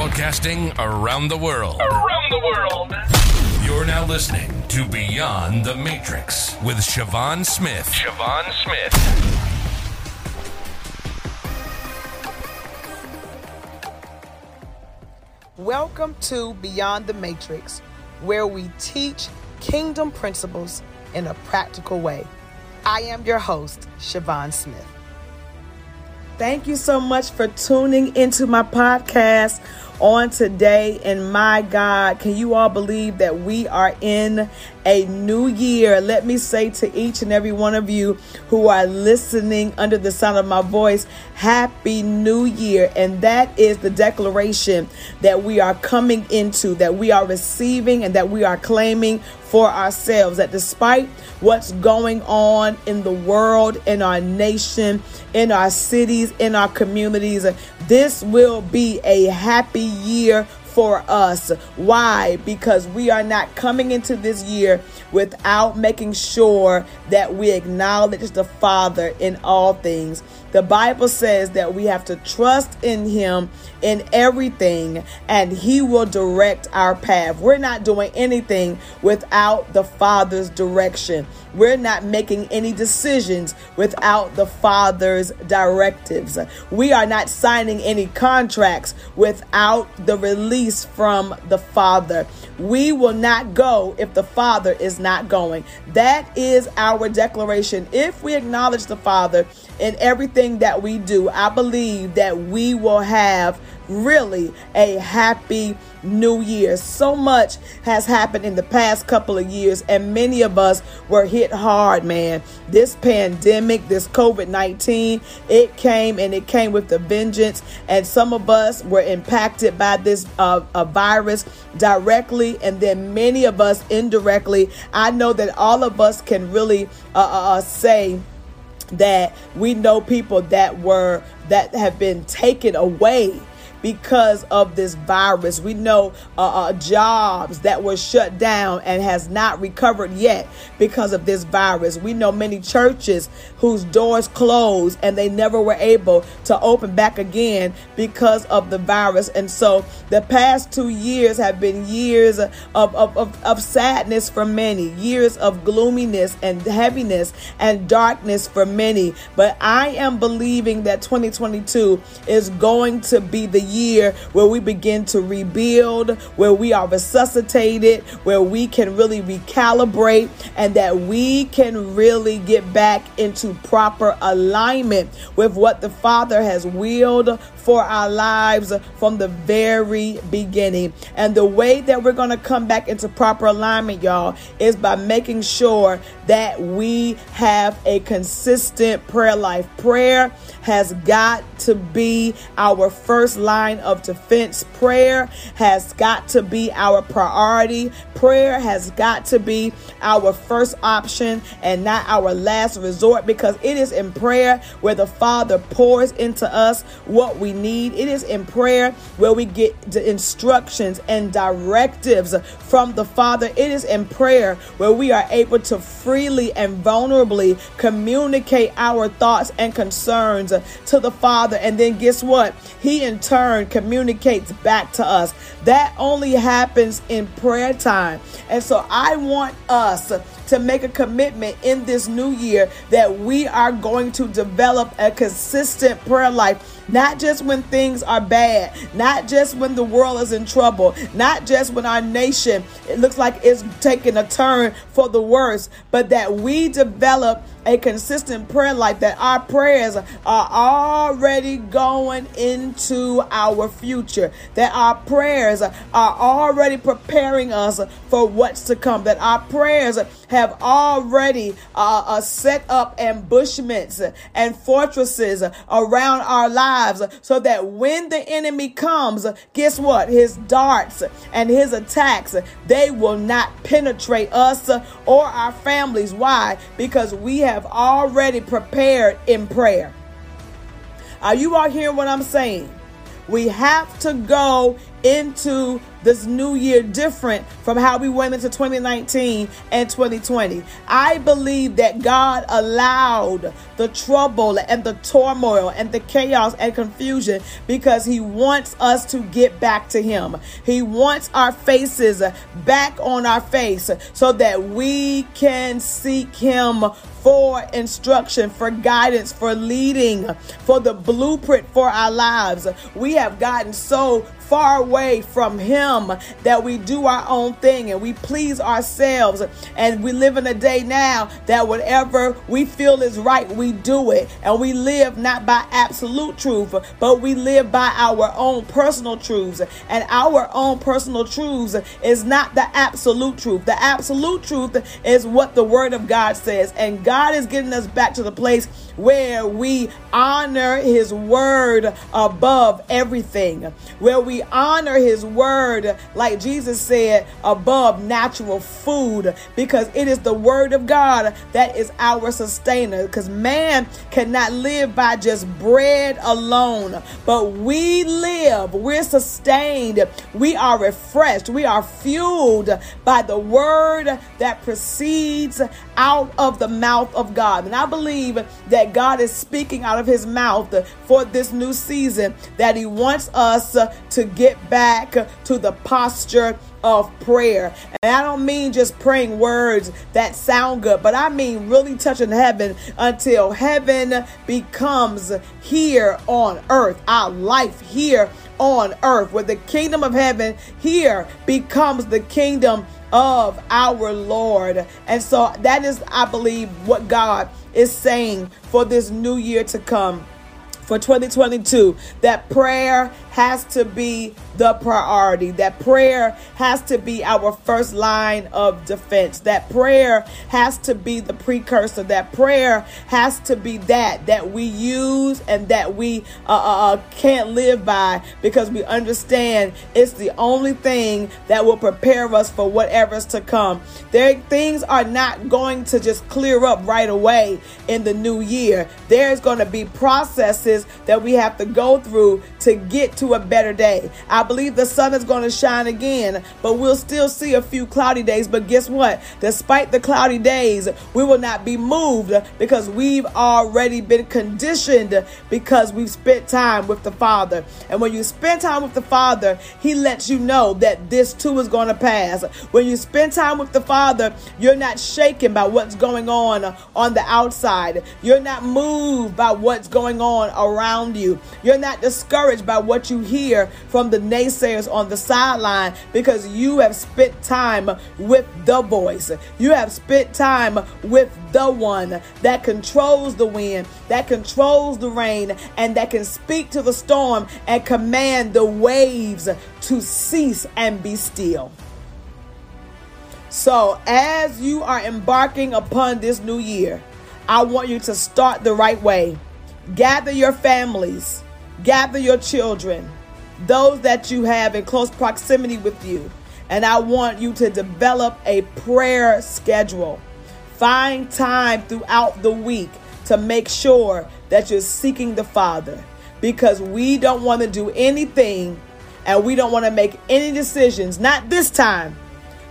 Broadcasting around the world. Around the world. You're now listening to Beyond the Matrix with Siobhan Smith. Siobhan Smith. Welcome to Beyond the Matrix, where we teach kingdom principles in a practical way. I am your host, Siobhan Smith. Thank you so much for tuning into my podcast on today. And my God, can you all believe that we are in a new year? Let me say to each and every one of you who are listening under the sound of my voice, Happy New Year. And that is the declaration that we are coming into, that we are receiving, and that we are claiming for ourselves that despite what's going on in the world, in our nation, in our cities, in our communities, this will be a happy year for us. Why? Because we are not coming into this year without making sure that we acknowledge the Father in all things. The Bible says that we have to trust in Him in everything and He will direct our path. We're not doing anything without the Father's direction. We're not making any decisions without the Father's directives. We are not signing any contracts without the release from the Father. We will not go if the Father is not going. That is our declaration. If we acknowledge the Father in everything that we do, I believe that we will have really a happy new year. So much has happened in the past couple of years, and many of us were hit hard, man. This pandemic, this COVID 19, it came and it came with the vengeance, and some of us were impacted by this uh, virus directly, and then many of us indirectly. I know that all of us can really uh, uh, uh say, that we know people that were that have been taken away because of this virus. We know uh, uh, jobs that were shut down and has not recovered yet because of this virus. We know many churches whose doors closed and they never were able to open back again because of the virus. And so the past two years have been years of, of, of, of sadness for many, years of gloominess and heaviness and darkness for many. But I am believing that 2022 is going to be the year where we begin to rebuild, where we are resuscitated, where we can really recalibrate, and that we can really get back into proper alignment with what the Father has willed for our lives from the very beginning. And the way that we're going to come back into proper alignment, y'all, is by making sure that we have a consistent prayer life. Prayer has got to be our first line of defense. Prayer has got to be our priority. Prayer has got to be our first option and not our last resort because it is in prayer where the Father pours into us what we need. It is in prayer where we get the instructions and directives from the Father. It is in prayer where we are able to freely and vulnerably communicate our thoughts and concerns to the Father. And then guess what? He in turn communicates back to us. That only happens in prayer time. And so I want us to make a commitment in this new year that we are going to develop a consistent prayer life not just when things are bad, not just when the world is in trouble, not just when our nation it looks like it's taking a turn for the worse, but that we develop a consistent prayer life, that our prayers are already going into our future, that our prayers are already preparing us for what's to come, that our prayers have already uh, uh, set up ambushments and fortresses around our lives so that when the enemy comes, guess what? His darts and his attacks, they will not penetrate us or our families. Why? Because we have already prepared in prayer. Are you all hearing what I'm saying? We have to go into this new year different from how we went into 2019 and 2020. I believe that God allowed the trouble and the turmoil and the chaos and confusion because He wants us to get back to Him. He wants our faces back on our face so that we can seek Him for instruction, for guidance, for leading, for the blueprint for our lives. We have gotten so far away from Him that we do our own thing and we please ourselves. And we live in a day now that whatever we feel is right, we do it. And we live not by absolute truth, but we live by our own personal truths. And our own personal truths is not the absolute truth. The absolute truth is what the Word of God says. And God is getting us back to the place where we honor His Word above everything, where we honor his word, like Jesus said, above natural food, because it is the word of God that is our sustainer. Because man cannot live by just bread alone, but we live, we're sustained, we are refreshed, we are fueled by the word that proceeds out of the mouth of God. And I believe that God is speaking out of his mouth for this new season, that he wants us to get back to the posture of prayer. And I don't mean just praying words that sound good, but I mean really touching heaven until heaven becomes here on earth, our life here on earth, where the kingdom of heaven here becomes the kingdom of our Lord. And so that is, I believe, what God is saying for this new year to come for 2022 that prayer has to be the priority, that prayer has to be our first line of defense, that prayer has to be the precursor, that prayer has to be that that we use and that we uh, uh, uh can't live by because we understand it's the only thing that will prepare us for whatever's to come. There things are not going to just clear up right away in the new year. There's going to be processes that we have to go through to get to a better day. I believe the sun is going to shine again, but we'll still see a few cloudy days. But guess what? Despite the cloudy days, we will not be moved because we've already been conditioned because we've spent time with the Father. And when you spend time with the Father, He lets you know that this too is going to pass. When you spend time with the Father, you're not shaken by what's going on on the outside. You're not moved by what's going on around you. You're not discouraged by what you hear from the naysayers on the sideline because you have spent time with the voice. You have spent time with the one that controls the wind, that controls the rain, and that can speak to the storm and command the waves to cease and be still. So, as you are embarking upon this new year, I want you to start the right way. Gather your families, gather your children, those that you have in close proximity with you. And I want you to develop a prayer schedule. Find time throughout the week to make sure that you're seeking the Father because we don't want to do anything and we don't want to make any decisions, not this time,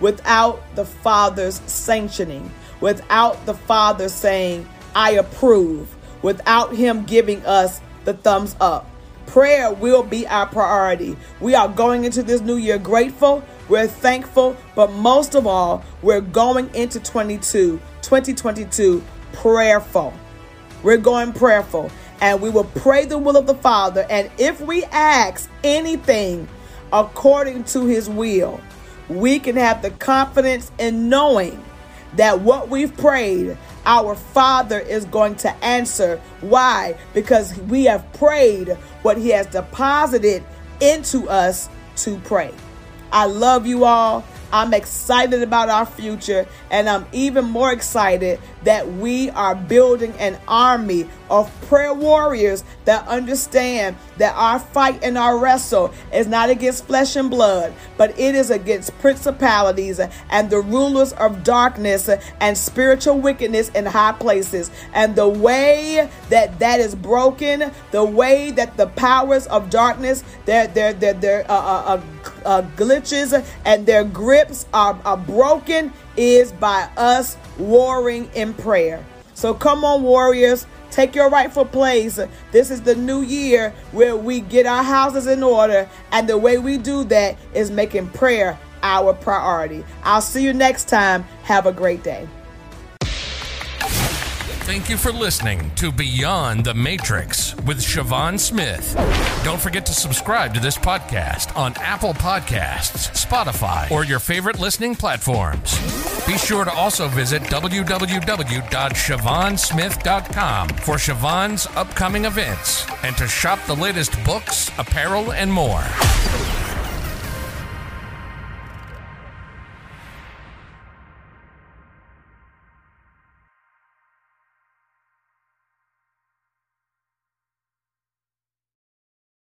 without the Father's sanctioning, without the Father saying, I approve, without Him giving us the thumbs up. Prayer will be our priority. We are going into this new year grateful, we're thankful, but most of all, we're going into 22, 2022 prayerful. We're going prayerful and we will pray the will of the Father. And if we ask anything according to his will, we can have the confidence in knowing that what we've prayed, our Father is going to answer. Why? Because we have prayed what He has deposited into us to pray. I love you all. I'm excited about our future, and I'm even more excited that we are building an army of prayer warriors that understand that our fight and our wrestle is not against flesh and blood, but it is against principalities and the rulers of darkness and spiritual wickedness in high places. And the way that that is broken, the way that the powers of darkness, their their their uh, uh, uh, uh glitches and their grips are, are broken is by us warring in prayer. So come on, warriors. Take your rightful place. This is the new year where we get our houses in order. And the way we do that is making prayer our priority. I'll see you next time. Have a great day. Thank you for listening to Beyond the Matrix with Siobhan Smith. Don't forget to subscribe to this podcast on Apple Podcasts, Spotify, or your favorite listening platforms. Be sure to also visit www.siobhansmith.com for Siobhan's upcoming events and to shop the latest books, apparel, and more.